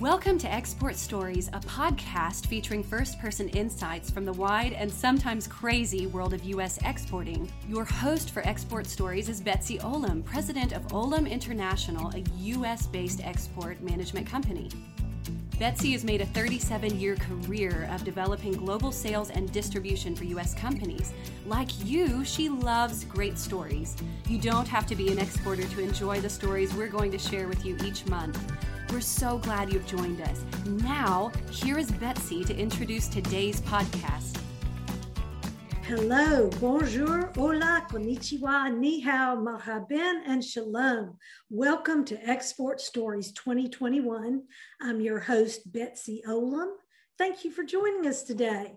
Welcome to Export Stories, a podcast featuring first person insights from the wide and sometimes crazy world of U.S. exporting. Your host for Export Stories is Betsy Olam, president of Olam International, a U.S. based export management company. Betsy has made a 37 year career of developing global sales and distribution for U.S. companies. Like you, she loves great stories. You don't have to be an exporter to enjoy the stories we're going to share with you each month. We're so glad you've joined us. Now, here is Betsy to introduce today's podcast. Hello, bonjour, hola, konnichiwa, ni hao, marhaban, and shalom. Welcome to Export Stories 2021. I'm your host, Betsy Olam. Thank you for joining us today.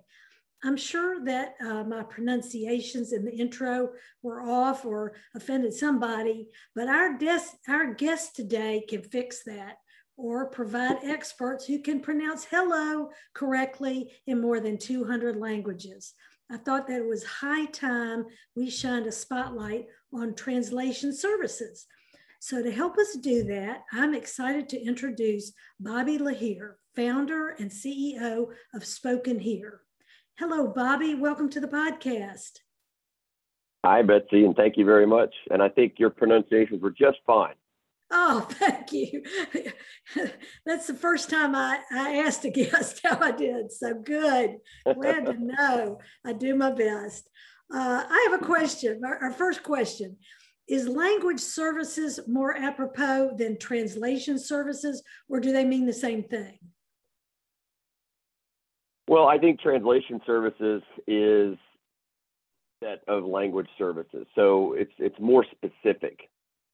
I'm sure that uh, my pronunciations in the intro were off or offended somebody, but our, des- our guest today can fix that or provide experts who can pronounce hello correctly in more than 200 languages. I thought that it was high time we shined a spotlight on translation services. So, to help us do that, I'm excited to introduce Bobby Lahire, founder and CEO of Spoken Here. Hello, Bobby. Welcome to the podcast. Hi, Betsy, and thank you very much. And I think your pronunciations were just fine. Oh, thank you. That's the first time I, I asked a guest how I did. So good. Glad to know. I do my best. Uh, I have a question. Our, our first question Is language services more apropos than translation services, or do they mean the same thing? Well, I think translation services is set of language services. So it's it's more specific.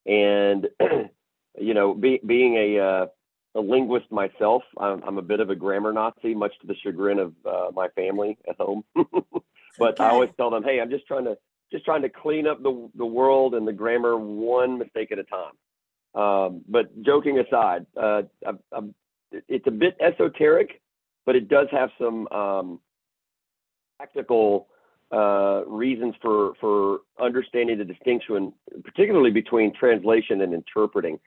And you know, be, being a, uh, a linguist myself, I'm, I'm, a bit of a grammar Nazi, much to the chagrin of uh, my family at home. but okay. I always tell them, hey, I'm just trying to just trying to clean up the the world and the grammar one mistake at a time. Um, but joking aside, uh, I, I, it's a bit esoteric, but it does have some um, practical uh, reasons for for understanding the distinction, particularly between translation and interpreting.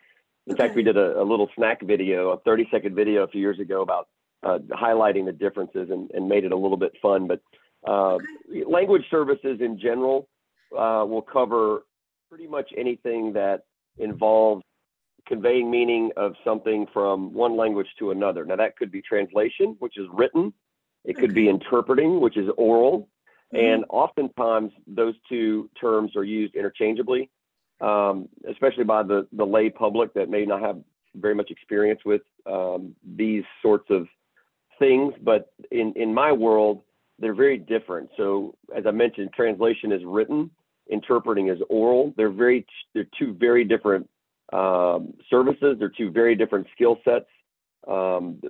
In okay. fact, we did a, a, little snack video, a 30 second video a few years ago about uh, highlighting the differences and, and, made it a little bit fun. But uh, okay. language services in general uh, will cover pretty much anything that involves conveying meaning of something from one language to another. Now, that could be translation, which is written, it could be interpreting, which is oral. Mm-hmm. And oftentimes, those two terms are used interchangeably um, especially by the, the lay public that may not have very much experience with um, these sorts of things. But in, in my world, they're very different. So as I mentioned, translation is written, interpreting is oral. They're very they're two very different um, services. They're two very different skill sets. Um,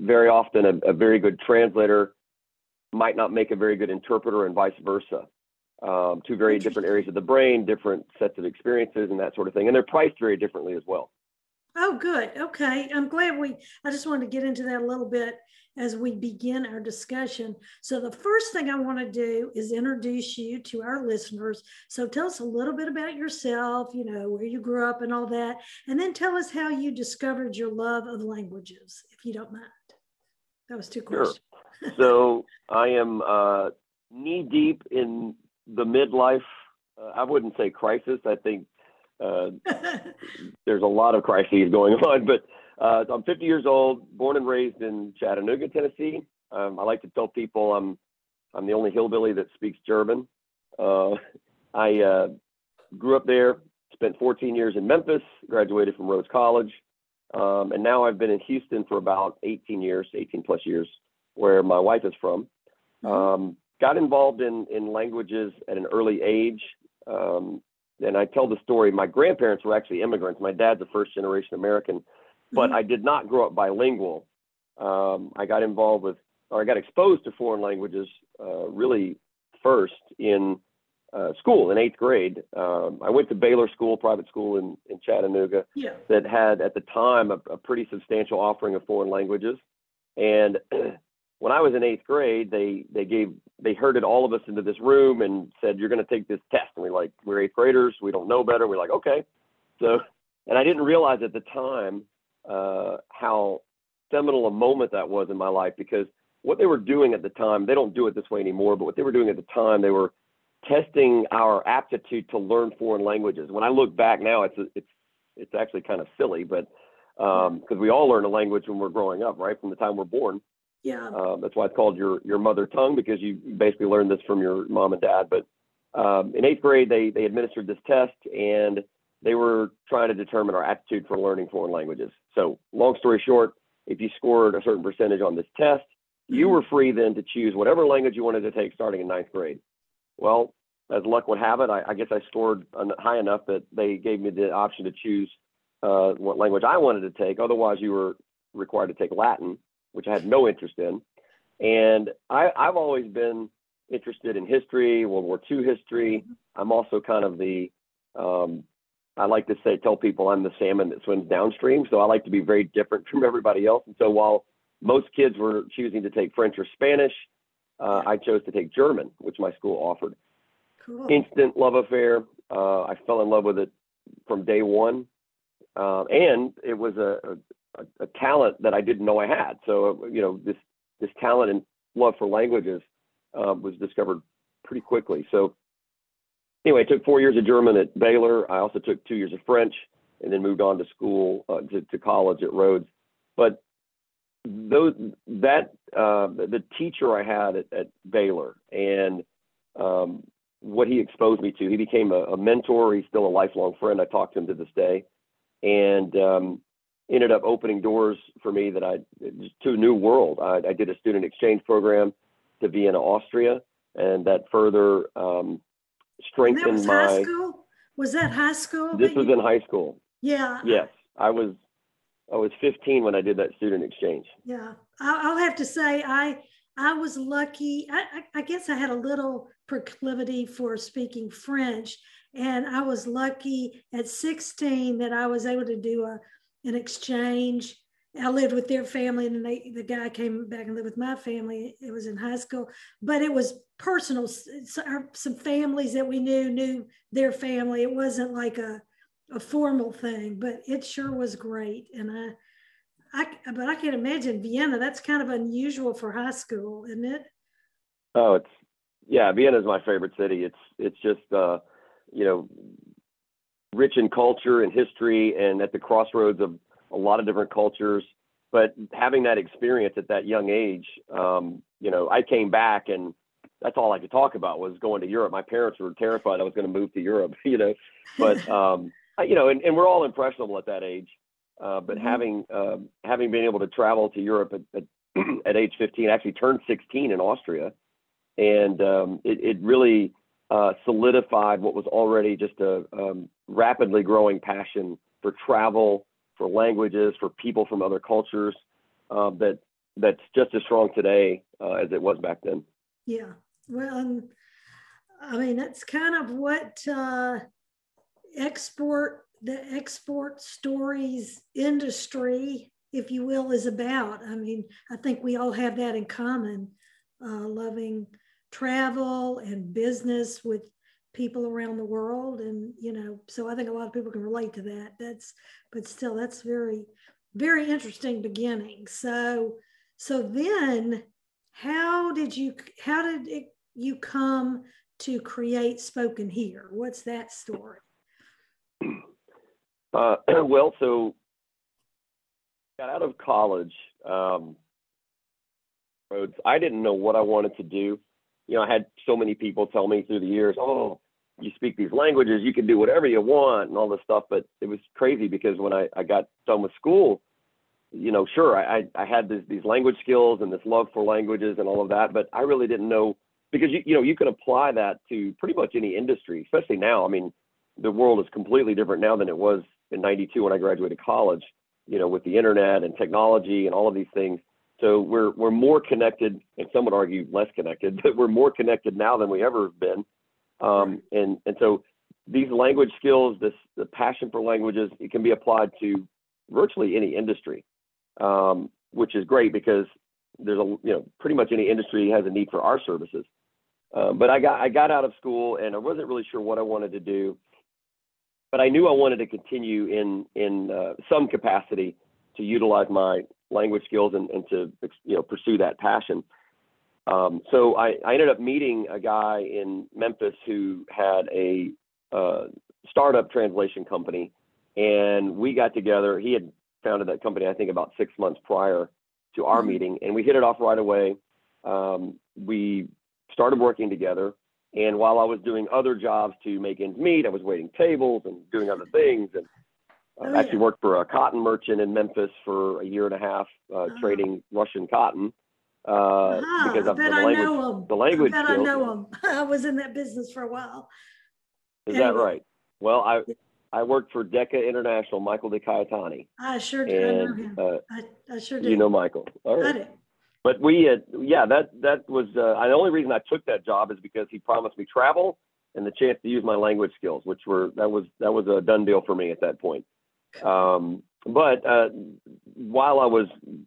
very often, a, a, very good translator might not make a very good interpreter, and vice versa um, two very different areas of the brain, different sets of experiences, and that sort of thing. And they're priced very differently as well. Oh, good. Okay. I'm glad we, I just wanted to get into that a little bit as we begin our discussion. So, the first thing I want to do is introduce you to our listeners. So, tell us a little bit about yourself, you know, where you grew up and all that. And then tell us how you discovered your love of languages, if you don't mind. That was two questions. Sure. so, I am uh, knee deep in the midlife, uh, I wouldn't say crisis. I think uh, there's a lot of crises going on, but uh, I'm 50 years old, born and raised in Chattanooga, Tennessee. Um, I like to tell people I'm I'm the only hillbilly that speaks German. Uh, I uh, grew up there, spent 14 years in Memphis, graduated from Rhodes College, um, and now I've been in Houston for about 18 years, 18 plus years, where my wife is from. Mm-hmm. Um, got involved in, in languages at an early age. Um, and I tell the story, my grandparents were actually immigrants. My dad's a first generation American, but mm-hmm. I did not grow up bilingual. Um, I got involved with, or I got exposed to foreign languages uh, really first in uh, school in eighth grade. Um, I went to Baylor School, private school in, in Chattanooga, yeah. that had at the time a, a pretty substantial offering of foreign languages. And when I was in eighth grade, they they gave they herded all of us into this room and said, "You're going to take this test." And we like we're eighth graders, we don't know better. We're like, okay. So, and I didn't realize at the time uh, how seminal a moment that was in my life because what they were doing at the time, they don't do it this way anymore, but what they were doing at the time, they were testing our aptitude to learn foreign languages. When I look back now, it's it's it's actually kind of silly, but because um, we all learn a language when we're growing up, right, from the time we're born. Yeah. Uh, that's why it's called your your mother tongue because you basically learned this from your mom and dad. But um, in eighth grade, they they administered this test and they were trying to determine our aptitude for learning foreign languages. So, long story short, if you scored a certain percentage on this test, you mm-hmm. were free then to choose whatever language you wanted to take starting in ninth grade. Well, as luck would have it, I, I guess I scored high enough that they gave me the option to choose uh, what language I wanted to take. Otherwise, you were required to take Latin, which I had no interest in. And I, I've always been interested in history, World War II history. I'm also kind of the, um, I like to say, tell people I'm the salmon that swims downstream. So I like to be very different from everybody else. And so while most kids were choosing to take French or Spanish, uh, I chose to take German, which my school offered. Cool. Instant love affair. Uh, I fell in love with it from day one. Uh, and it was a, a, a, talent that I didn't know I had. So, you know, this, this talent and love for languages uh, was discovered pretty quickly. So, anyway, I took four years of German at Baylor. I also took two years of French and then moved on to school, uh, to, to college at Rhodes. But those that uh, the teacher I had at, at Baylor and um, what he exposed me to, he became a, a, mentor. He's still a lifelong friend. I talk to him to this day, and um, ended up opening doors for me that I to a new world. I, I did a student exchange program to Vienna, Austria, and that further um, strengthened that my. High school? Was that high school? This was in high school. Yeah. Yes, I was I was 15 when I did that student exchange. Yeah, I'll have to say I I was lucky. I, I guess I had a little proclivity for speaking French, and I was lucky at 16 that I was able to do a an exchange. I lived with their family, and they, the guy came back and lived with my family. It was in high school, but it was personal. Some families that we knew knew their family. It wasn't like a a formal thing, but it sure was great. And I, I, but I can't imagine Vienna. That's kind of unusual for high school, isn't it? Oh, it's yeah. Vienna is my favorite city. It's it's just uh, you know rich in culture and history, and at the crossroads of a lot of different cultures. But having that experience at that young age, um, you know, I came back and that's all I could talk about was going to Europe. My parents were terrified I was going to move to Europe, you know, but um, you know, and, and we're all impressionable at that age. Uh, but mm-hmm. having uh, having been able to travel to Europe at, at, at age 15, actually turned 16 in Austria, and um, it, it, really uh, solidified what was already just a um, rapidly growing passion for travel, for languages, for people from other cultures. Uh, that that's just as strong today uh, as it was back then. Yeah, well, I mean that's kind of what uh, export the export stories industry if you will is about i mean i think we all have that in common uh, loving travel and business with people around the world and you know so i think a lot of people can relate to that that's but still that's very very interesting beginning so so then how did you how did it, you come to create spoken here what's that story uh, well, so got out of college. Um, I didn't know what I wanted to do. You know, I had so many people tell me through the years, "Oh, you speak these languages, you can do whatever you want," and all this stuff. But it was crazy because when I, I got done with school, you know, sure, I, I had this, these language skills and this love for languages and all of that, but I really didn't know because you, you know you can apply that to pretty much any industry, especially now. I mean, the world is completely different now than it was in 92 when I graduated college, you know, with the internet and technology and all of these things. So we're, we're more connected, and some would argue less connected, but we're more connected now than we ever have been. Um, and, and so these language skills, this the passion for languages, it can be applied to virtually any industry, um, which is great because there's a you know pretty much any industry has a need for our services. Um, but I got I got out of school and I wasn't really sure what I wanted to do but I knew I wanted to continue in in uh, some capacity to utilize my language skills and, and to you know pursue that passion. Um, so I, I ended up meeting a guy in Memphis who had a uh, startup translation company, and we got together. He had founded that company, I think, about six months prior to our mm-hmm. meeting, and we hit it off right away. Um, we started working together, and while I was doing other jobs to make ends meet, I was waiting tables and doing other things, and oh, yeah. actually worked for a cotton merchant in Memphis for a year and a half, uh, uh-huh. trading Russian cotton. Uh, uh-huh. because of the language, the language I skills. I know him. I was in that business for a while. Is anyway. that right? Well, I I worked for Decca International, Michael De Cayetani. I sure did. And, I know him. Uh, I, I sure did. You know Michael. All right. I. But we had, yeah, that that was uh, the only reason I took that job is because he promised me travel and the chance to use my language skills, which were that was that was a done deal for me at that point. Um, but uh, while I was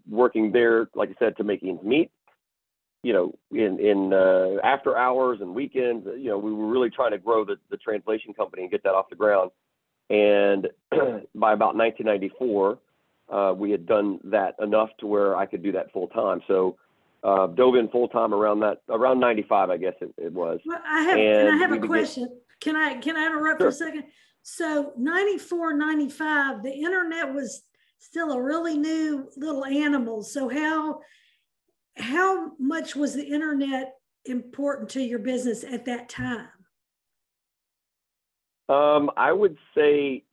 working there, like I said, to make ends meet, you know, in in uh, after hours and weekends, you know, we were really trying to grow the the translation company and get that off the ground. And by about 1994, uh, we had done that enough to where I could do that full time. So uh, dove in full time around that around 95, I guess it, it was. Well, I have, and can I have a question? Can I can I interrupt sure. for a second? So 94, 95, the internet was still a really new little animal. So how how much was the internet important to your business at that time? Um, I would say,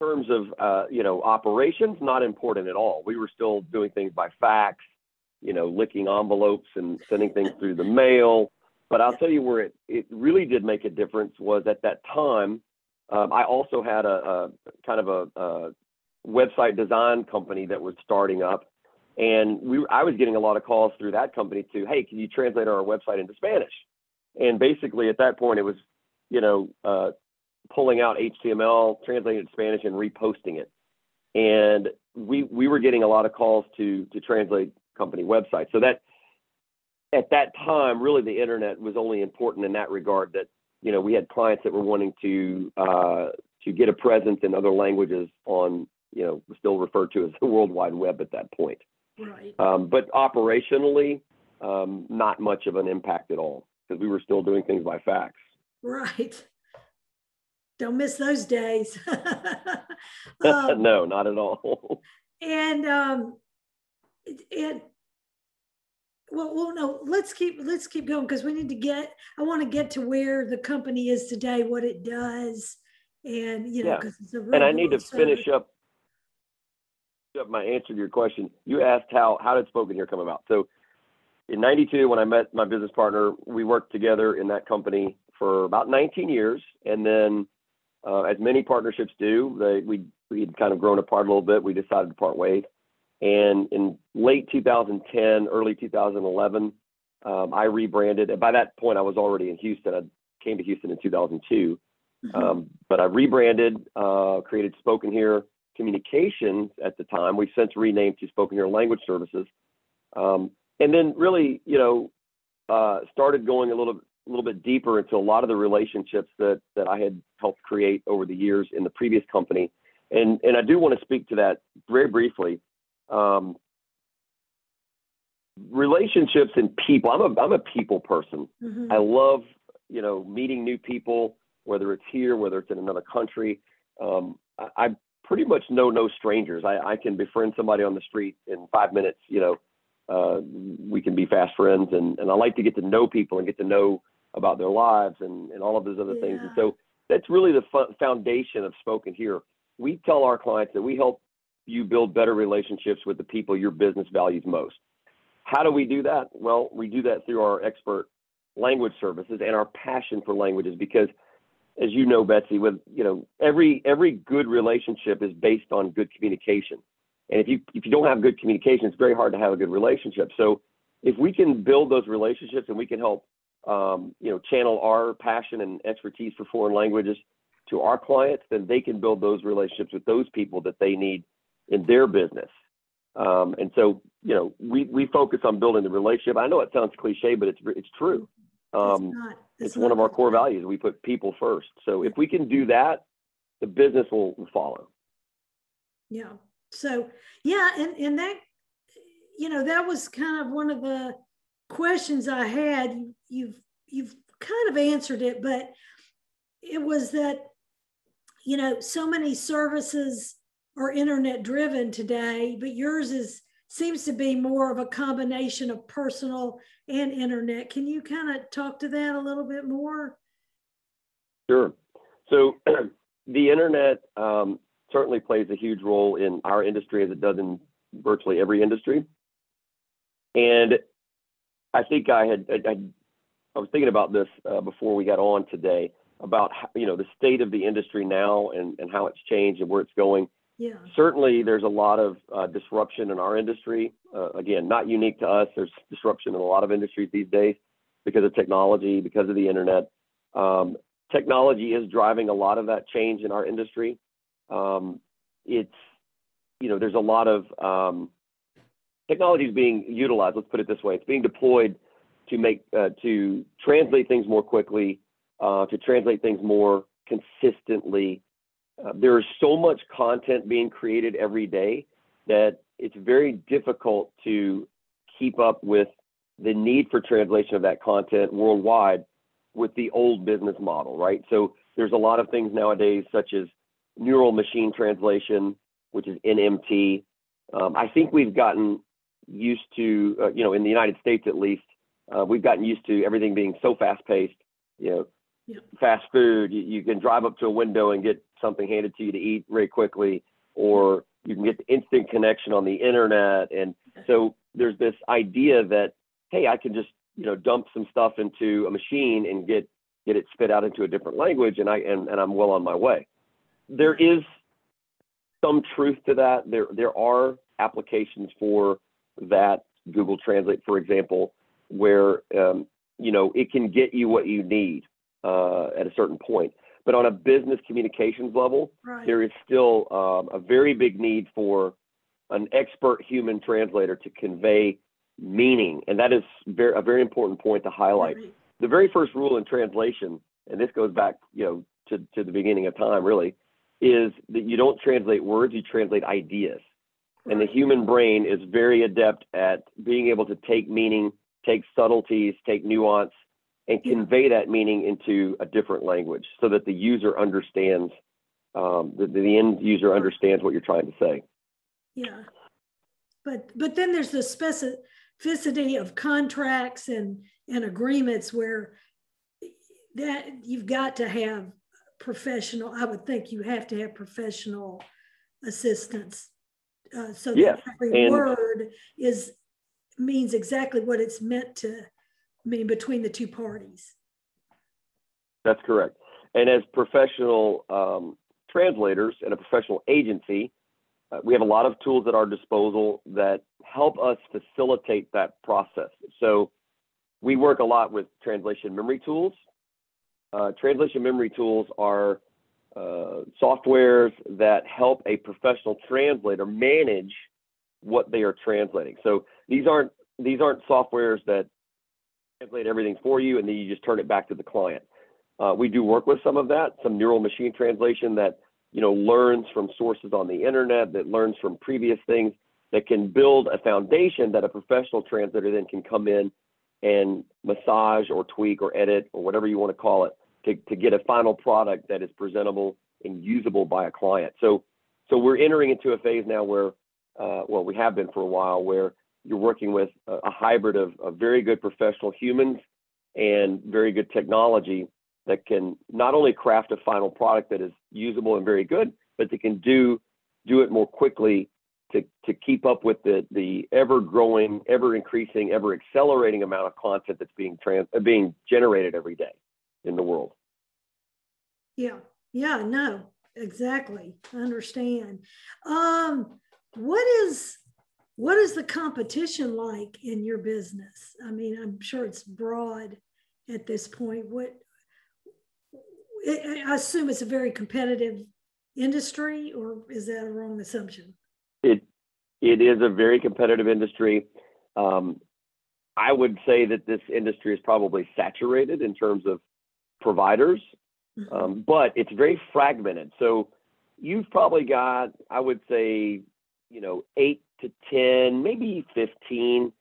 in terms of uh, you know operations, not important at all. We were still doing things by fax, you know, licking envelopes and sending things through the mail. But I'll tell you where it, it really did make a difference was at that time. Um, I also had a, a kind of a, a, website design company that was starting up, and we I was getting a lot of calls through that company to, hey, can you translate our website into Spanish? And basically at that point it was you know, uh, pulling out HTML, translating it to Spanish, and reposting it. And we we were getting a lot of calls to to translate company websites. So that at that time, really, the internet was only important in that regard. That you know, we had clients that were wanting to uh, to get a presence in other languages on you know still referred to as the World Wide Web at that point. Right. Um, but operationally, um, not much of an impact at all because we were still doing things by fax. Right. Don't miss those days. um, no, not at all. and um, and well, well, no. Let's keep let's keep going because we need to get. I want to get to where the company is today, what it does, and you know, because yeah. it's a. and I need to service. finish up up my answer to your question. You asked how how did Spoken Here come about. So in '92, when I met my business partner, we worked together in that company for about 19 years, and then, uh, as many partnerships do, they, we we'd kind of grown apart a little bit. We decided to part ways, and in late 2010, early 2011, um, I rebranded. And by that point, I was already in Houston. I came to Houston in 2002, mm-hmm. um, but I rebranded, uh, created Spoken Here Communications at the time. We've since renamed to Spoken Here Language Services, um, and then really, you know, uh, started going a little a little bit deeper into a lot of the relationships that that I had helped create over the years in the previous company, and and I do want to speak to that very briefly. Um, relationships and people. I'm a I'm a people person. Mm-hmm. I love you know meeting new people, whether it's here, whether it's in another country. Um, I, I pretty much know no strangers. I, I can befriend somebody on the street in five minutes. You know, uh, we can be fast friends, and and I like to get to know people and get to know about their lives and, and all of those other yeah. things. And so that's really the foundation of Spoken Here. We tell our clients that we help you build better relationships with the people your business values most. How do we do that? Well, we do that through our expert language services and our passion for languages because as you know Betsy with you know every every good relationship is based on good communication. And if you if you don't have good communication, it's very hard to have a good relationship. So if we can build those relationships and we can help um, you know, channel our passion and expertise for foreign languages to our clients, then they can build those relationships with those people that they need in their business. Um, and so, you know, we, we focus on building the relationship. I know it sounds cliche, but it's it's true. Um, it's, not, it's, it's one of our core values. We put people first. So if we can do that, the business will, will follow. Yeah, So yeah, and and that you know that was kind of one of the questions I had. You've you've kind of answered it, but it was that you know so many services are internet driven today, but yours is seems to be more of a combination of personal and internet. Can you kind of talk to that a little bit more? Sure. So the internet um, certainly plays a huge role in our industry as it does in virtually every industry. And I think I had, I, I was thinking about this uh, before we got on today about how, you know the state of the industry now and, and how it's changed and where it's going. Certainly, there's a lot of uh, disruption in our industry. Uh, again, not unique to us. There's disruption in a lot of industries these days because of technology, because of the internet. Um, technology is driving a lot of that change in our industry. Um, it's, you know, there's a lot of um, technology is being utilized. Let's put it this way: it's being deployed to make uh, to translate things more quickly, uh, to translate things more consistently. Uh, there is so much content being created every day that it's very difficult to keep up with the need for translation of that content worldwide with the old business model, right? So there's a lot of things nowadays, such as neural machine translation, which is NMT. Um, I think we've gotten used to, uh, you know, in the United States at least, uh, we've gotten used to everything being so fast paced. You know, fast food, you, you, can drive up to a window and get something handed to you to eat very quickly, or you can get the instant connection on the internet. And so there's this idea that, hey, I can just, you know, dump some stuff into a machine and get get it spit out into a different language, and I and, and I'm well on my way there is some truth to that. There there are applications for that Google Translate, for example, where um, you know it can get you what you need uh, at a certain point. But on a business communications level, right. there is still um, a very big need for an expert human translator to convey meaning, and that is very, a very important point to highlight. Right. The very first rule in translation, and this goes back, you know, to, to the beginning of time, really, is that you don't translate words, you translate ideas. And the human brain is very adept at being able to take meaning, take subtleties, take nuance, and convey that meaning into a different language so that the user understands, um, the, the end user understands what you're trying to say. Yeah. But, but then there's the specificity of contracts and, and agreements where that you've got to have professional, I would think you have to have professional assistance. Uh, so yes. that every and word is means exactly what it's meant to mean between the two parties. That's correct. And as professional um, translators and a professional agency, uh, we have a lot of tools at our disposal that help us facilitate that process. So we work a lot with translation memory tools uh, translation memory tools are uh, softwares that help a professional translator manage what they are translating. So these aren't these aren't softwares that translate everything for you and then you just turn it back to the client. Uh, we do work with some of that, some neural machine translation that you know learns from sources on the internet, that learns from previous things, that can build a foundation that a professional translator then can come in and massage or tweak or edit or whatever you want to call it to, to get a final product that is presentable and usable by a client. So, so we're entering into a phase now where, uh, well, we have been for a while, where you're working with a, hybrid of, of very good professional humans and very good technology that can not only craft a final product that is usable and very good, but they can do do it more quickly to, to keep up with the, the ever growing, ever increasing, ever accelerating amount of content that's being trans, being generated every day in the world. Yeah, yeah, no, exactly. I understand. Um, what is what is the competition like in your business? I mean, I'm sure it's broad at this point. What I assume it's a very competitive industry, or is that a wrong assumption? It it is a very competitive industry. Um, I would say that this industry is probably saturated in terms of providers, mm-hmm. um, but it's very fragmented. So you've probably got, I would say, you know, eight to 10, maybe 15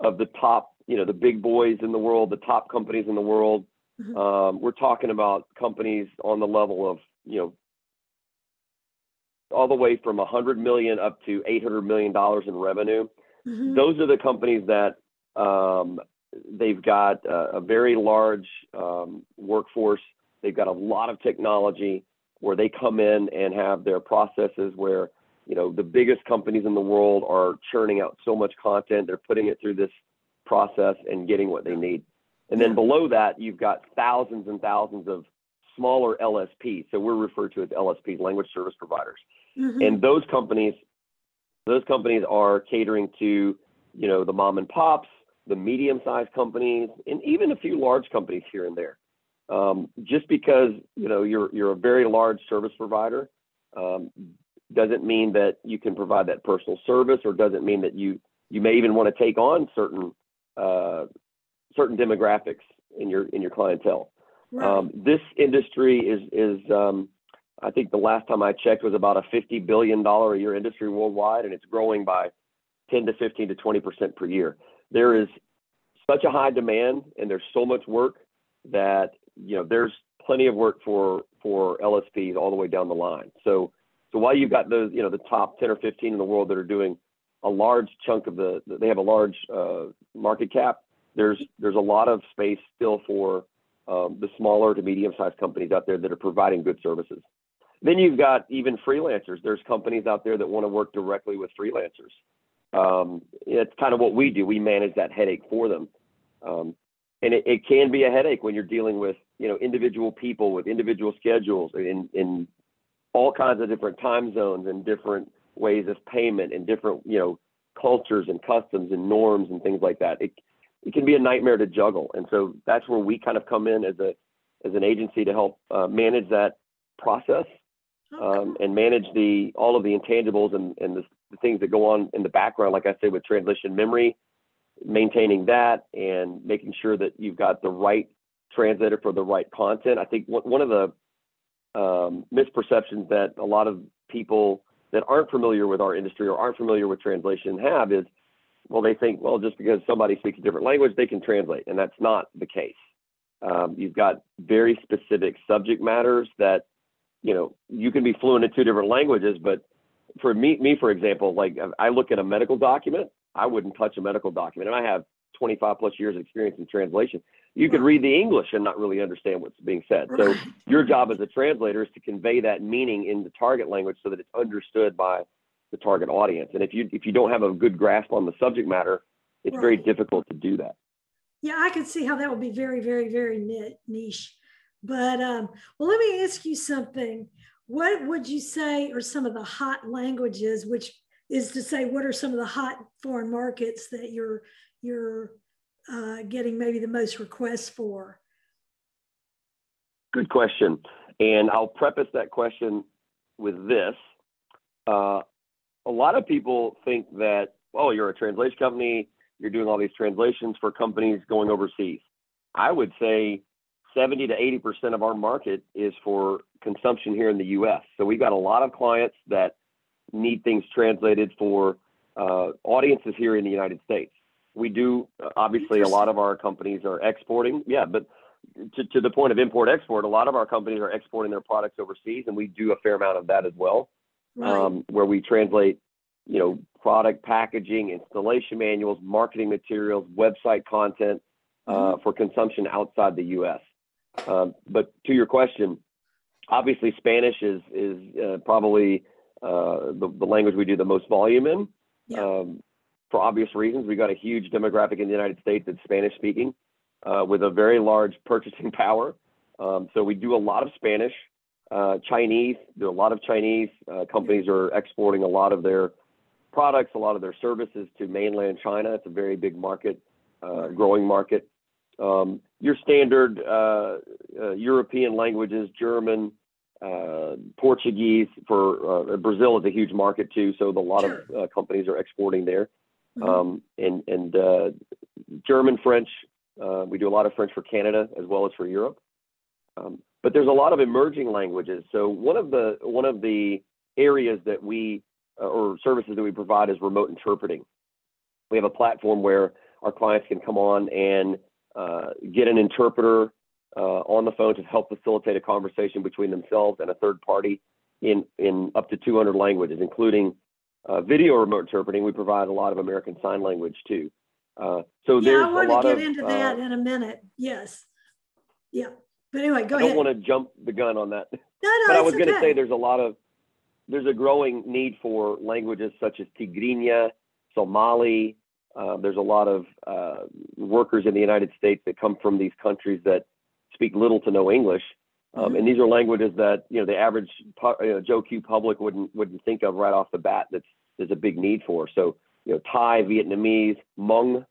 of the top, you know, the big boys in the world, the top companies in the world. Mm-hmm. Um, we're talking about companies on the level of, you know, all the way from 100 million up to 800 million dollars in revenue. Mm-hmm. Those are the companies that um, they've got a, a very large um, workforce. They've got a lot of technology where they come in and have their processes where you know the biggest companies in the world are churning out so much content. They're putting it through this process and getting what they need. And then below that, you've got thousands and thousands of smaller LSPs. So we're referred to as LSPs, language service providers. Mm-hmm. And those companies, those companies are catering to, you know, the mom and pops, the medium-sized companies, and even a few large companies here and there. Um, just because you know you're you're a very large service provider um, doesn't mean that you can provide that personal service, or doesn't mean that you you may even want to take on certain uh, certain demographics in your in your clientele. Right. Um, this industry is is um, I think the last time I checked was about a fifty billion dollar a year industry worldwide, and it's growing by ten to fifteen to twenty percent per year. There is such a high demand, and there's so much work that you know there's plenty of work for for LSPs all the way down the line. So so while you've got those you know the top ten or fifteen in the world that are doing a large chunk of the they have a large uh, market cap there's there's a lot of space still for um, the smaller to medium-sized companies out there that are providing good services. Then you've got even freelancers. There's companies out there that want to work directly with freelancers. Um, it's kind of what we do. We manage that headache for them, um, and it, it, can be a headache when you're dealing with you know individual people with individual schedules in in all kinds of different time zones and different ways of payment and different you know cultures and customs and norms and things like that. It, it can be a nightmare to juggle. And so that's where we kind of come in as a as an agency to help uh, manage that process um, and manage the all of the intangibles and, and the, the, things that go on in the background, like I said, with translation memory, maintaining that and making sure that you've got the right translator for the right content. I think one of the um, misperceptions that a lot of people that aren't familiar with our industry or aren't familiar with translation have is well, they think, well, just because somebody speaks a different language, they can translate, and that's not the case. Um, you've got very specific subject matters that, you know, you can be fluent in two different languages, but for me, me for example, like I look at a medical document, I wouldn't touch a medical document, and I have 25 plus years of experience in translation. You could read the English and not really understand what's being said. So your job as a translator is to convey that meaning in the target language so that it's understood by the target audience. And if you if you don't have a good grasp on the subject matter, it's right. very difficult to do that. Yeah, I can see how that would be very, very, very niche. But um, well, let me ask you something. What would you say are some of the hot languages, which is to say, what are some of the hot foreign markets that you're you're uh, getting maybe the most requests for? Good question. And I'll preface that question with this. Uh, a lot of people think that, oh, you're a translation company, you're doing all these translations for companies going overseas. I would say 70 to 80% of our market is for consumption here in the US. So we've got a lot of clients that need things translated for uh, audiences here in the United States. We do, uh, obviously, a lot of our companies are exporting. Yeah, but to, to the point of import export, a lot of our companies are exporting their products overseas, and we do a fair amount of that as well right. um, where we translate, you know, product packaging, installation manuals, marketing materials, website content uh, mm-hmm. for consumption outside the U.S. Um, but to your question, obviously Spanish is is uh, probably uh, the, the language we do the most volume in. Yeah. Um, for obvious reasons, We've got a huge demographic in the United States that's Spanish speaking, uh, with a very large purchasing power. Um, so we do a lot of Spanish. Uh, Chinese, there are a lot of Chinese uh, companies are exporting a lot of their products, a lot of their services to mainland China. It's a very big market, uh, growing market. Um, your standard uh, uh, European languages, German, uh, Portuguese. For Brazil is a huge market too, so a lot sure. of companies are exporting there. Mm-hmm. Um, and and German, French. we do a lot of French for Canada as well as for Europe. Um, but there's a lot of emerging languages. So one of the one of the areas that we uh, or services that we provide is remote interpreting. We have a platform where our clients can come on and uh, get an interpreter uh, on the phone to help facilitate a conversation between themselves and a third party in, in up to 200 languages, including uh, video remote interpreting. We provide a lot of American Sign Language too. Uh, so yeah, there's I want to get of, into uh, that in a minute. Yes. Yeah. But anyway, go I ahead. don't want to jump the gun on that. no, no, but I was going to say there's a lot of there's a growing need for languages such as Tigrinya, Somali. Uh, there's a lot of uh, workers in the United States that come from these countries that speak little to no English, um, Mhm. and these are languages that you know the average you know, Joe Q public wouldn't wouldn't think of right off the bat. That's there's a big need for. So you know Thai, Vietnamese, Hmong,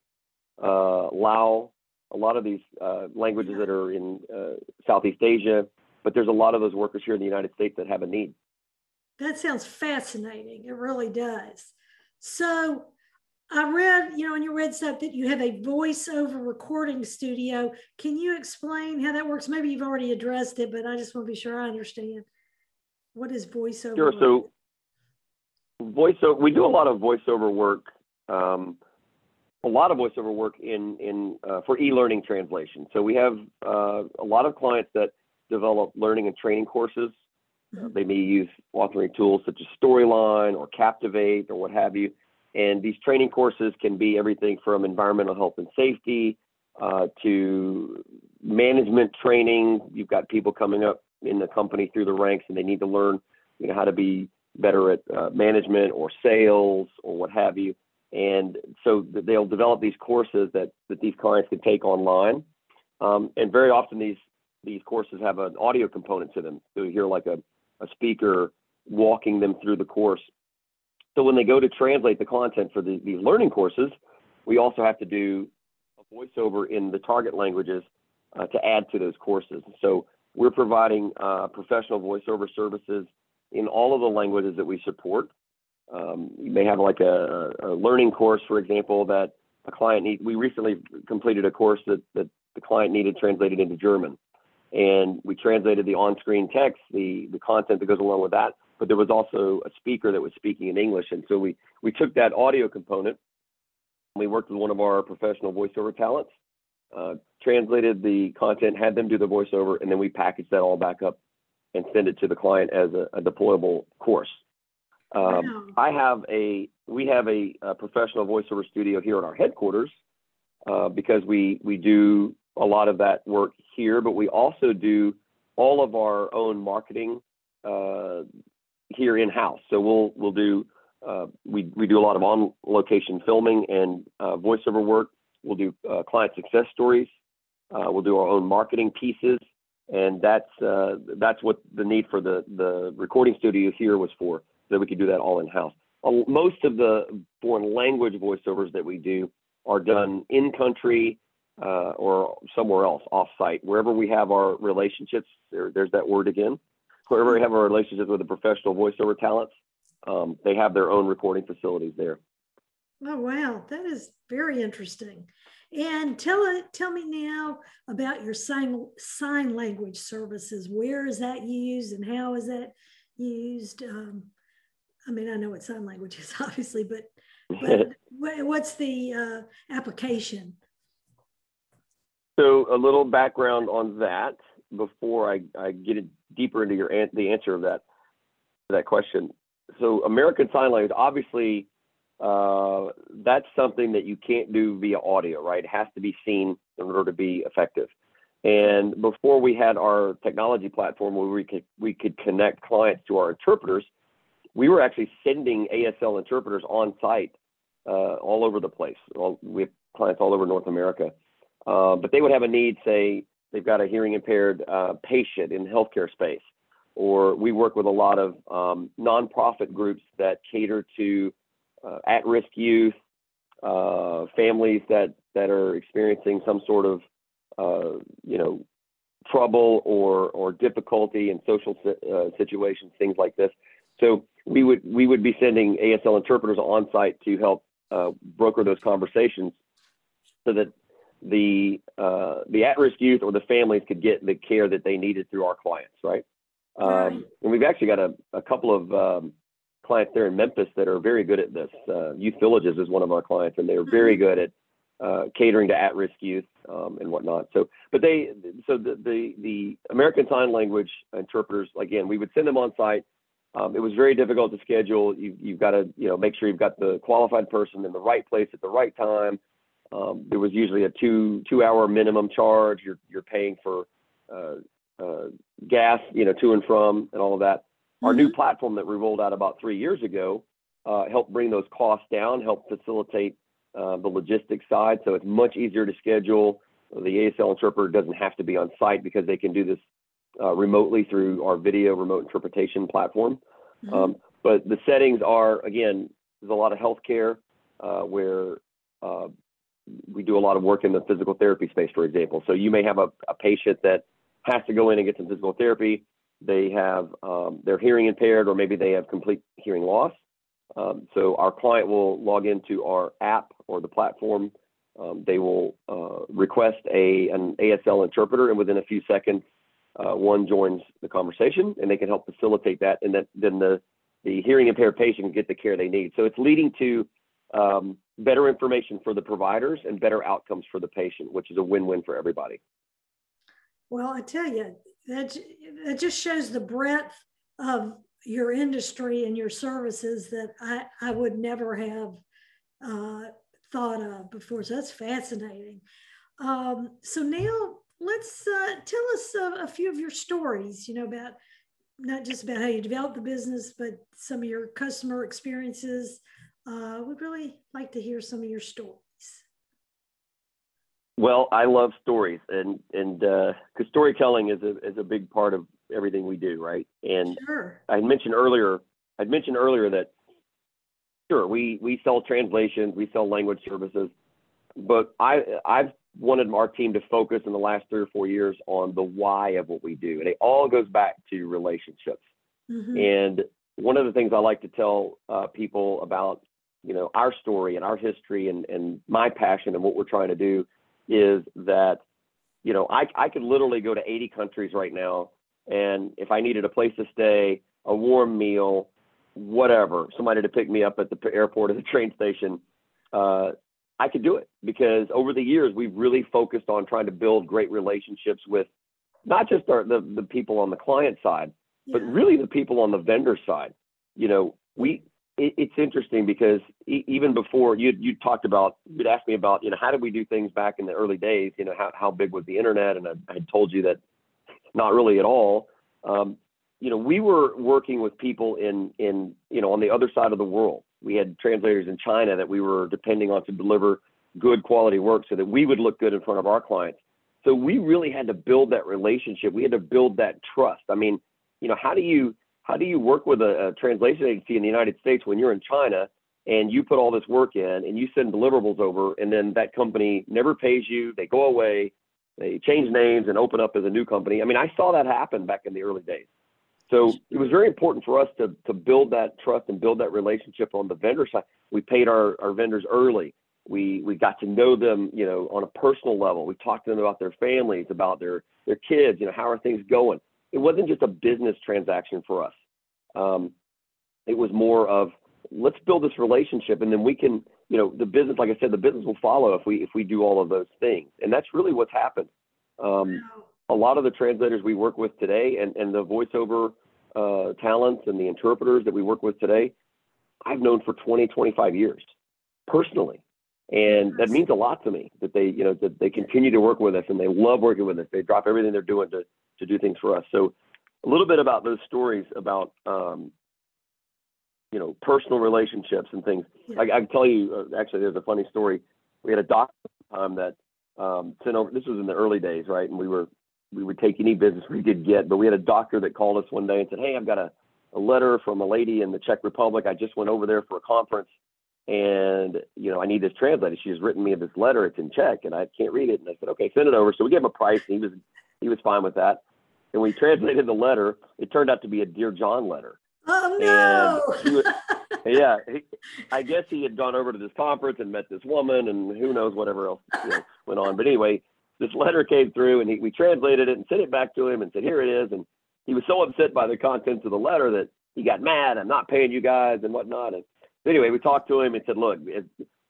uh, Lao, a lot of these uh, languages that are in uh, Southeast Asia. But there's a lot of those workers here in the United States that have a need. That sounds fascinating. It really does. So I read, you know, on your website that you have a voiceover recording studio. Can you explain how that works? Maybe you've already addressed it, but I just want to be sure I understand. What is voiceover? Sure. So voiceover, we do a lot of voiceover work, um, a lot of voiceover work in in uh, for e-learning translation. So we have uh, a lot of clients that develop learning and training courses. Uh, Mhm. they may use authoring tools such as Storyline or Captivate or what have you. And these training courses can be everything from environmental health and safety uh, to management training. You've got people coming up in the company through the ranks and they need to learn, you know, how to be better at uh, management or sales or what have you. And so they'll develop these courses that, that these clients can take online. Um, and very often these these courses have an audio component to them. So you hear like a, a speaker walking them through the course. So when they go to translate the content for the, these learning courses, we also have to do a voiceover in the target languages uh, to add to those courses. So we're providing uh, professional voiceover services in all of the languages that we support. Um, you may have like a, a learning course, for example, that a client need. We recently completed a course that, that the client needed translated into German, and we translated the on-screen text, the the content that goes along with that. But there was also a speaker that was speaking in English, and so we we took that audio component. and We worked with one of our professional voiceover talents, uh, translated the content, had them do the voiceover, and then we packaged that all back up and send it to the client as a, a deployable course. Um, Wow. I have a we have a, a professional voiceover studio here at our headquarters uh, because we we do a lot of that work here, but we also do all of our own marketing uh, here in house. So we'll we'll do uh, we we do a lot of on location filming and uh, voiceover work. We'll do uh, client success stories. Uh, we'll do our own marketing pieces, and that's uh, that's what the need for the the recording studio here was for, so that we could do that all in house. Most of the foreign language voiceovers that we do are done in country uh, or somewhere else off site, wherever we have our relationships. There, there's that word again. Wherever we have our relationship with the professional voiceover talents, um, they have their own recording facilities there. Oh wow, that is very interesting. And tell it, tell me now about your sign sign language services. Where is that used, and how is that used? Um, I mean, I know what sign language is, obviously, but but what's the uh, application? So a little background on that before I, I get it deeper into your an- the answer of that that question. So American Sign Language, obviously, uh, that's something that you can't do via audio, right? It has to be seen in order to be effective. And before we had our technology platform where we could we could connect clients to our interpreters, we were actually sending ASL interpreters on site uh, all over the place. All, we have clients all over North America. Uh, but they would have a need, say, they've got a hearing impaired uh, patient in the healthcare space, or we work with a lot of um, nonprofit groups that cater to uh, at-risk youth, uh, families that that are experiencing some sort of, uh, you know, trouble or or difficulty in social uh, situations, things like this. So we would we would be sending ASL interpreters on site to help uh, broker those conversations, so that the uh, the at-risk youth or the families could get the care that they needed through our clients, right? Um, Right. And we've actually got a, a couple of um, clients there in Memphis that are very good at this. Uh, youth Villages is one of our clients, and they're very mm-hmm. good at uh, catering to at-risk youth um, and whatnot. So, but they, so the, the, the American Sign Language interpreters, again, we would send them on site. Um, it was very difficult to schedule. You, you've got to, you know, make sure you've got the qualified person in the right place at the right time. Um, there was usually a two two hour minimum charge. You're you're paying for uh, uh, gas, you know, to and from, and all of that. Mm-hmm. Our new mm-hmm. platform that we rolled out about three years ago uh, helped bring those costs down, helped facilitate uh, the logistics side. So it's much easier to schedule. The ASL interpreter doesn't have to be on site because they can do this uh, remotely through our video remote interpretation platform. Mm-hmm. Um, but the settings are, again, there's a lot of healthcare uh, where uh, we do a lot of work in the physical therapy space, for example. So you may have a, a patient that has to go in and get some physical therapy. They have, um, they're hearing impaired, or maybe they have complete hearing loss. Um, so our client will log into our app or the platform. Um, they will uh, request a an ASL interpreter, and within a few seconds, uh, one joins the conversation, and they can help facilitate that, and then then the the hearing impaired patient can get the care they need. So it's leading to um, better information for the providers and better outcomes for the patient, which is a win-win for everybody. Well, I tell you, that that just shows the breadth of your industry and your services that I, I would never have uh, thought of before. So that's fascinating. Um, so now let's uh, tell us a, a, few of your stories, you know, about not just about how you developed the business, but some of your customer experiences. Uh, we'd really like to hear some of your stories. Well, I love stories, and and because uh, storytelling is a is a big part of everything we do, right? And sure. I mentioned earlier, I mentioned earlier that sure we we sell translations, we sell language services, but I I've wanted our team to focus in the last three or four years on the why of what we do, and it all goes back to relationships. Mm-hmm. And one of the things I like to tell uh, people about you know our story and our history and and my passion and what we're trying to do is that you know I I could literally go to 80 countries right now and if I needed a place to stay, a warm meal, whatever, somebody to pick me up at the airport or the train station, uh, I could do it because over the years we've really focused on trying to build great relationships with not just our, the the people on the client side, yeah. but really the people on the vendor side. You know, we it, it's interesting because e- even before you you talked about you'd asked me about you know how did we do things back in the early days? You know how how big was the internet? And I, I had told you that not really at all. Um, you know, we were working with people in in you know on the other side of the world. We had translators in China that we were depending on to deliver good quality work so that we would look good in front of our clients. So we really had to build that relationship. We had to build that trust. I mean, you know, how do you how do you work with a, a translation agency in the United States when you're in China and you put all this work in and you send deliverables over and then that company never pays you, they go away, they change names and open up as a new company. I mean, I saw that happen back in the early days. So it was very important for us to to build that trust and build that relationship on the vendor side. We paid our, our vendors early. We we got to know them, you know, on a personal level. We talked to them about their families, about their their kids, you know, how are things going. It wasn't just a business transaction for us. Um, it was more of let's build this relationship and then we can you know the business like i said the business will follow if we if we do all of those things. And that's really what's happened. Um, a lot of the translators we work with today and and the voiceover uh, talents and the interpreters that we work with today i've known for 20 25 years personally. And that means a lot to me that they you know that they continue to work with us and they love working with us. They drop everything they're doing to to do things for us so a little bit about those stories about um, you know, personal relationships and things. Yeah. I, I can tell you, uh, actually, there's a funny story. We had a doctor um, that um, sent over. This was in the early days, right? And we were we would take any business we could get, but we had a doctor that called us one day and said, "Hey, I've got a, a letter from a lady in the Czech Republic. I just went over there for a conference, and you know, I need this translated. She has written me this letter. It's in Czech, and I can't read it." And I said, "Okay, send it over." So we gave him a price, and he was he was fine with that. And we translated the letter. It turned out to be a Dear John letter. Oh no! Was, yeah, he, I guess he had gone over to this conference and met this woman, and who knows whatever else you know, went on. But anyway, this letter came through, and he, we translated it and sent it back to him and said, "Here it is." And he was so upset by the contents of the letter that he got mad. I'm not paying you guys and whatnot. And anyway, we talked to him and said, look,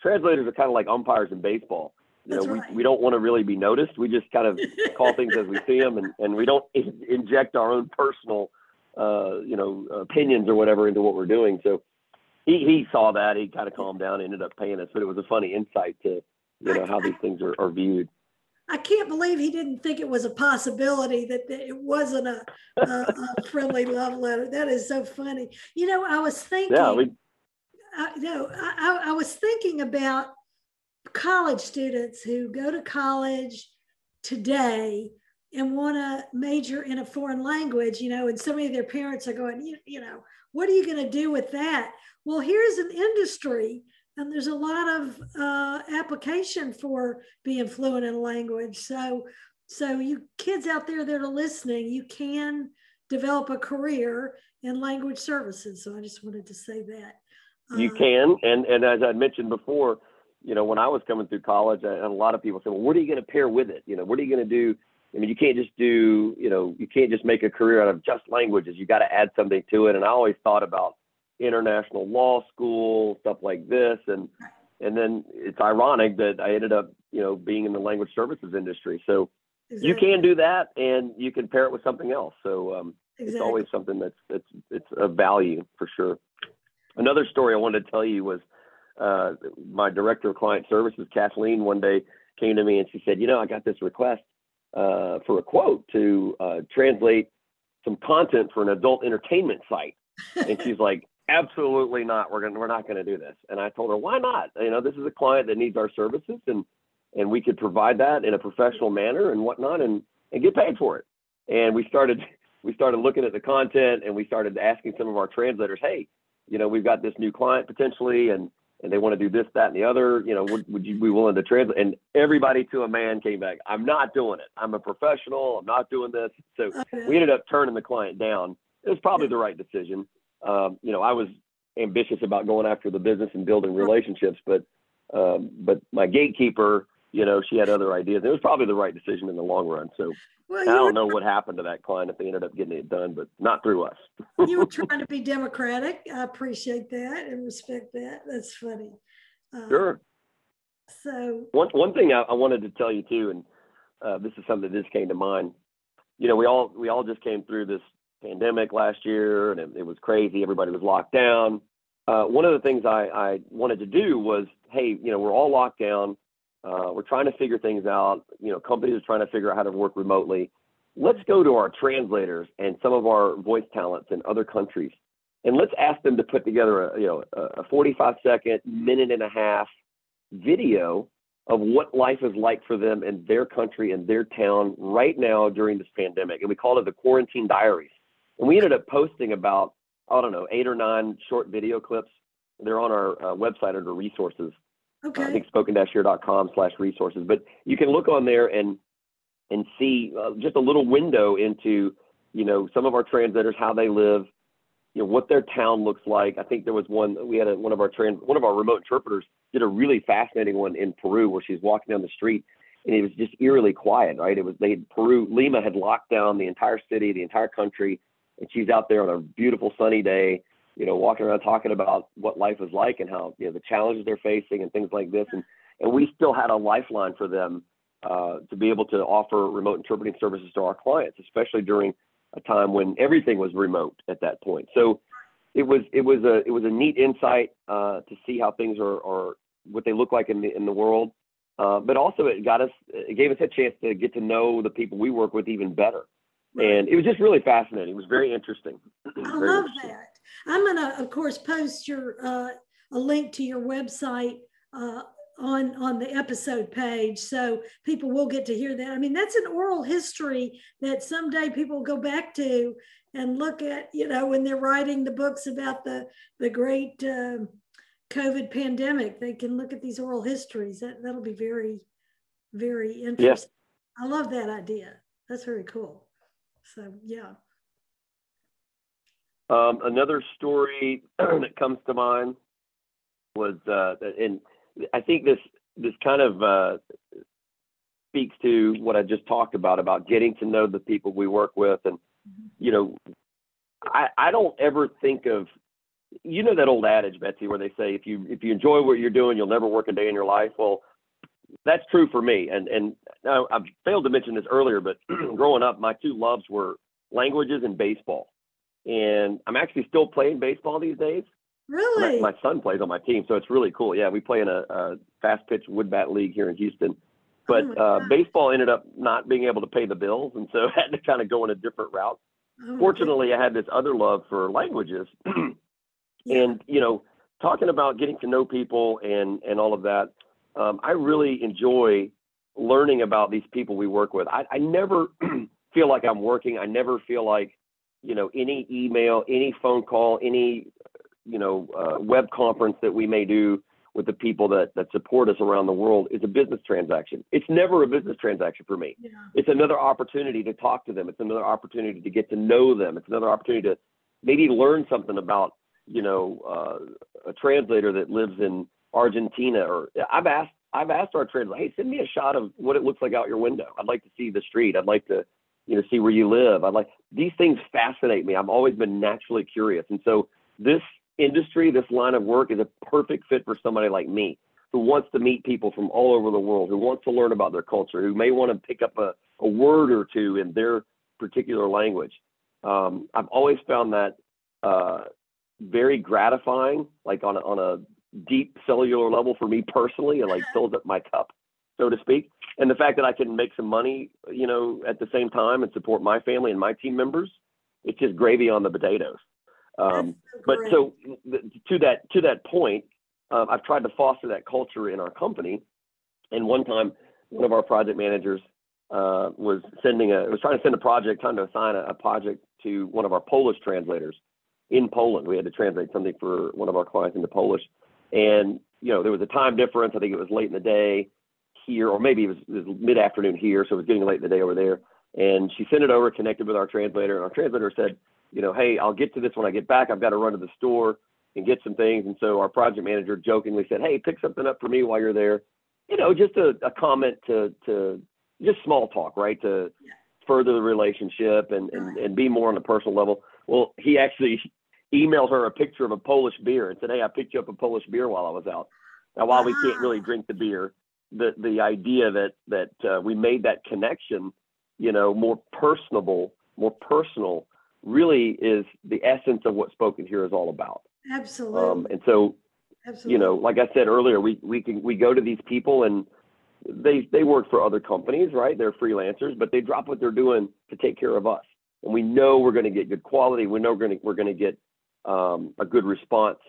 translators are kind of like umpires in baseball. You That's know, right. we, we don't want to really be noticed. We just kind of call things as we see them, and, and we don't in, inject our own personal, uh, you know, opinions or whatever into what we're doing. So he, he saw that. He kind of calmed down, and ended up paying us, but it was a funny insight to, you know, how these things are, are viewed. I can't believe he didn't think it was a possibility that, that it wasn't a, a, a friendly love letter. That is so funny. You know, I was thinking. Yeah, we, I, no, I- I was thinking about college students who go to college today and want to major in a foreign language, you know, and so many of their parents are going, you, you know, what are you going to do with that? Well, here's an industry, and there's a lot of uh, application for being fluent in a language. So, so you kids out there that are listening, you can develop a career in language services. So I just wanted to say that. you Uh, can, and and as I mentioned before, you know, when I was coming through college, and a lot of people said, well, what are you going to pair with it? You know, what are you going to do? I mean, you can't just do, you know, you can't just make a career out of just languages. You got to add something to it. And I always thought about international law school, stuff like this, and and then it's ironic that I ended up, you know, being in the language services industry. So you can do that, and you can pair it with something else. So um, it's always something that's that's it's a value for sure. Another story I wanted to tell you was uh, my director of client services, Kathleen, one day came to me and she said, "You know, I got this request uh, for a quote to uh, translate some content for an adult entertainment site," and she's like. Absolutely not. We're gonna we're not gonna do this. And I told her, why not? You know, this is a client that needs our services, and and we could provide that in a professional manner and whatnot, and and get paid for it. And we started we started looking at the content, and we started asking some of our translators, hey, you know, we've got this new client potentially, and and they want to do this, that, and the other. You know, would, would you be willing to translate? And everybody to a man came back. I'm not doing it. I'm a professional. I'm not doing this. So we ended up turning the client down. It was probably the right decision. Um, you know, I was ambitious about going after the business and building relationships, but um, but my gatekeeper, you know, she had other ideas. It was probably the right decision in the long run. So well, I don't know what happened to that client if they ended up getting it done, but not through us. you were trying to be democratic. I appreciate that and respect that. That's funny. Uh, Sure. So, One one thing I, I wanted to tell you too, and uh, this is something that just came to mind. You know, we all we all just came through this pandemic last year, and it, it was crazy. Everybody was locked down. Uh, one of the things I, I wanted to do was, hey, you know, we're all locked down. Uh, we're trying to figure things out. You know, companies are trying to figure out how to work remotely. Let's go to our translators and some of our voice talents in other countries, and let's ask them to put together a you know a, a 45 second, minute and a half video of what life is like for them in their country and their town right now during this pandemic. And we called it the Quarantine Diaries. And we ended up posting about, I don't know, eight or nine short video clips. They're on our uh, website under resources. Uh, I think spoken-here.com slash resources. But you can look on there and and see uh, just a little window into, you know, some of our translators, how they live, you know, what their town looks like. I think there was one, we had a, one of our trans, one of our remote interpreters did a really fascinating one in Peru where she's walking down the street and it was just eerily quiet, right? It was, they, Peru, Lima had locked down the entire city, the entire country, and she's out there on a beautiful sunny day, you know, walking around talking about what life is like and how, you know, the challenges they're facing and things like this. And, and we still had a lifeline for them uh, to be able to offer remote interpreting services to our clients, especially during a time when everything was remote at that point. So it was it was a it was a neat insight uh, to see how things are, are what they look like in the in the world. Uh, but also it got us it gave us a chance to get to know the people we work with even better. And it was just really fascinating. It was very interesting. I Very love interesting. that. I'm gonna, of course, post your uh, a link to your website uh, on on the episode page, so people will get to hear that. I mean, that's an oral history that someday people will go back to and look at. You know, when they're writing the books about the the great um COVID pandemic, they can look at these oral histories. That that'll be very, very interesting. Yes, I love that idea. That's very cool. So yeah. Um, another story that comes to mind was, uh, and I think this this kind of uh, speaks to what I just talked about about getting to know the people we work with, and you know, I, I don't ever think of you know that old adage, Betsy, where they say if you if you enjoy what you're doing, you'll never work a day in your life. Well, that's true for me. And and now I failed to mention this earlier, but growing up, my two loves were languages and baseball. And I'm actually still playing baseball these days. Really? My, my son plays on my team, so it's really cool. Yeah, we play in a, a fast pitch wood bat league here in Houston. But oh uh, baseball ended up not being able to pay the bills, and so had to kind of go in a different route. Oh Fortunately, I had this other love for languages, yeah. and you know, talking about getting to know people and and all of that. Um, I really enjoy learning about these people we work with. I, I never feel like I'm working. I never feel like you know any email, any phone call, any you know uh, web conference that we may do with the people that that support us around the world is a business transaction. It's never a business transaction for me. Yeah. It's another opportunity to talk to them. It's another opportunity to get to know them. It's another opportunity to maybe learn something about you know uh, a translator that lives in Argentina. Or I've asked I've asked our translator, hey, send me a shot of what it looks like out your window. I'd like to see the street. I'd like to you know see where you live. I'd like these things fascinate me. I've always been naturally curious, and so this industry, this line of work is a perfect fit for somebody like me who wants to meet people from all over the world, who wants to learn about their culture, who may want to pick up a, a word or two in their particular language. Um, I've always found that uh, very gratifying, like on a, on a deep cellular level for me personally. It like fills up my cup, so to speak. And the fact that I can make some money, you know, at the same time and support my family and my team members, it's just gravy on the potatoes. Um, so but so to that to that point, uh, I've tried to foster that culture in our company. And one time, one of our project managers uh, was sending a was trying to send a project, trying to assign a, a, project to one of our Polish translators in Poland. We had to translate something for one of our clients into Polish, and you know there was a time difference. I think it was late in the day here, or maybe it was, was mid afternoon here, so it was getting late in the day over there. And she sent it over, connected with our translator, and our translator said, you know, hey, I'll get to this when I get back. I've got to run to the store and get some things. And so our project manager jokingly said, hey, pick something up for me while you're there. You know, just a, a comment to to just small talk, right? To further the relationship and, and and be more on a personal level. Well, he actually emailed her a picture of a Polish beer and said, hey, I picked you up a Polish beer while I was out. Now, while we can't really drink the beer, the the idea that that uh, we made that connection, you know, more personable, more personal really is the essence of what spoken here is all about. Absolutely. Um, and so, Absolutely. you know, like I said earlier, we we can we go to these people and they they work for other companies, right? They're freelancers, but they drop what they're doing to take care of us, and we know we're going to get good quality. We know we're going to we're going to get um, a good response.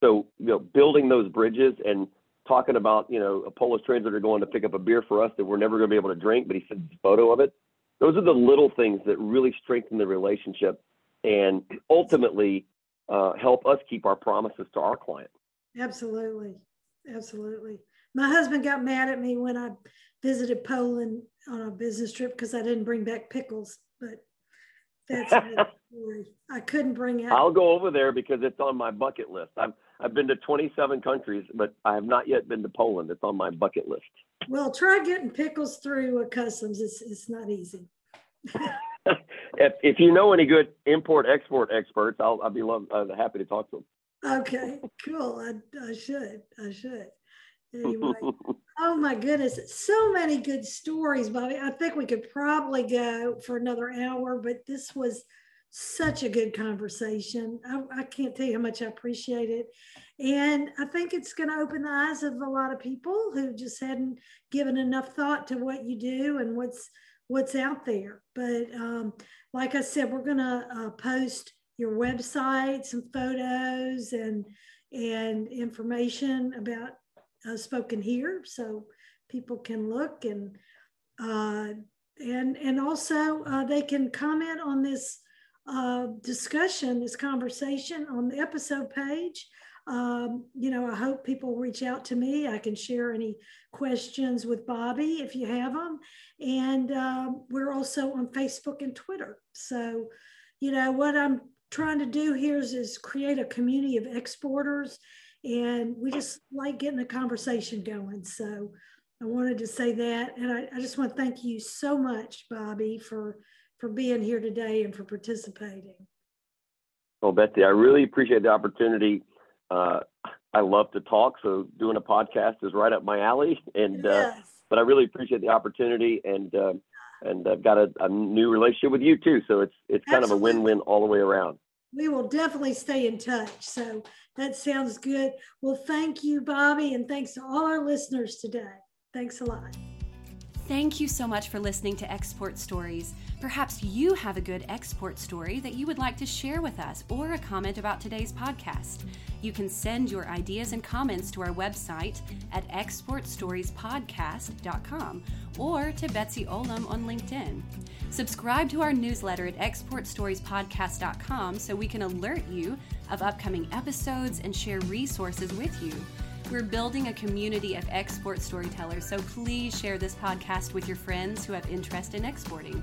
So, you know, building those bridges and talking about, you know, a Polish translator going to pick up a beer for us that we're never going to be able to drink, but he sends a photo of it those are the little things that really strengthen the relationship and ultimately uh, help us keep our promises to our client. Absolutely. Absolutely. My husband got mad at me when I visited Poland on a business trip because I didn't bring back pickles, but that's story. I couldn't bring out. I'll go over there because it's on my bucket list. I've I've been to 27 countries, but I have not yet been to Poland. It's on my bucket list. Well, try getting pickles through customs. It's, it's not easy. if, if you know any good import export experts, I'll, I'll be love, uh, happy to talk to them. Okay, cool. I, I should. I should. Anyway, oh my goodness, so many good stories, Bobby. I think we could probably go for another hour, but this was such a good conversation. I, I, can't tell you how much I appreciate it. And I think it's going to open the eyes of a lot of people who just hadn't given enough thought to what you do and what's what's out there. But um, like I said, we're going to uh, post your website, some photos and and information about uh, spoken here, so people can look and uh, and and also uh, they can comment on this uh, discussion, this conversation on the episode page. Um, you know, I hope people reach out to me. I can share any questions with Bobby if you have them. And um, we're also on Facebook and Twitter. So, you know, what I'm trying to do here is, is create a community of exporters. And we just like getting a conversation going. So I wanted to say that. And I, I just want to thank you so much, Bobby, for for being here today and for participating. Well, Betsy, I really appreciate the opportunity. Uh, I love to talk, so doing a podcast is right up my alley. And uh, yes. uh, but I really appreciate the opportunity, and uh, and I've got a, a, new relationship with you too. So it's it's kind Absolutely. of a win-win all the way around. We will definitely stay in touch. So that sounds good. Well, thank you, Bobby, and thanks to all our listeners today. Thanks a lot. Thank you so much for listening to Export Stories. Perhaps you have a good export story that you would like to share with us or a comment about today's podcast. You can send your ideas and comments to our website at exportstoriespodcast.com or to Betsy Olam on LinkedIn. Subscribe to our newsletter at exportstoriespodcast.com so we can alert you of upcoming episodes and share resources with you. We're building a community of export storytellers, so please share this podcast with your friends who have interest in exporting.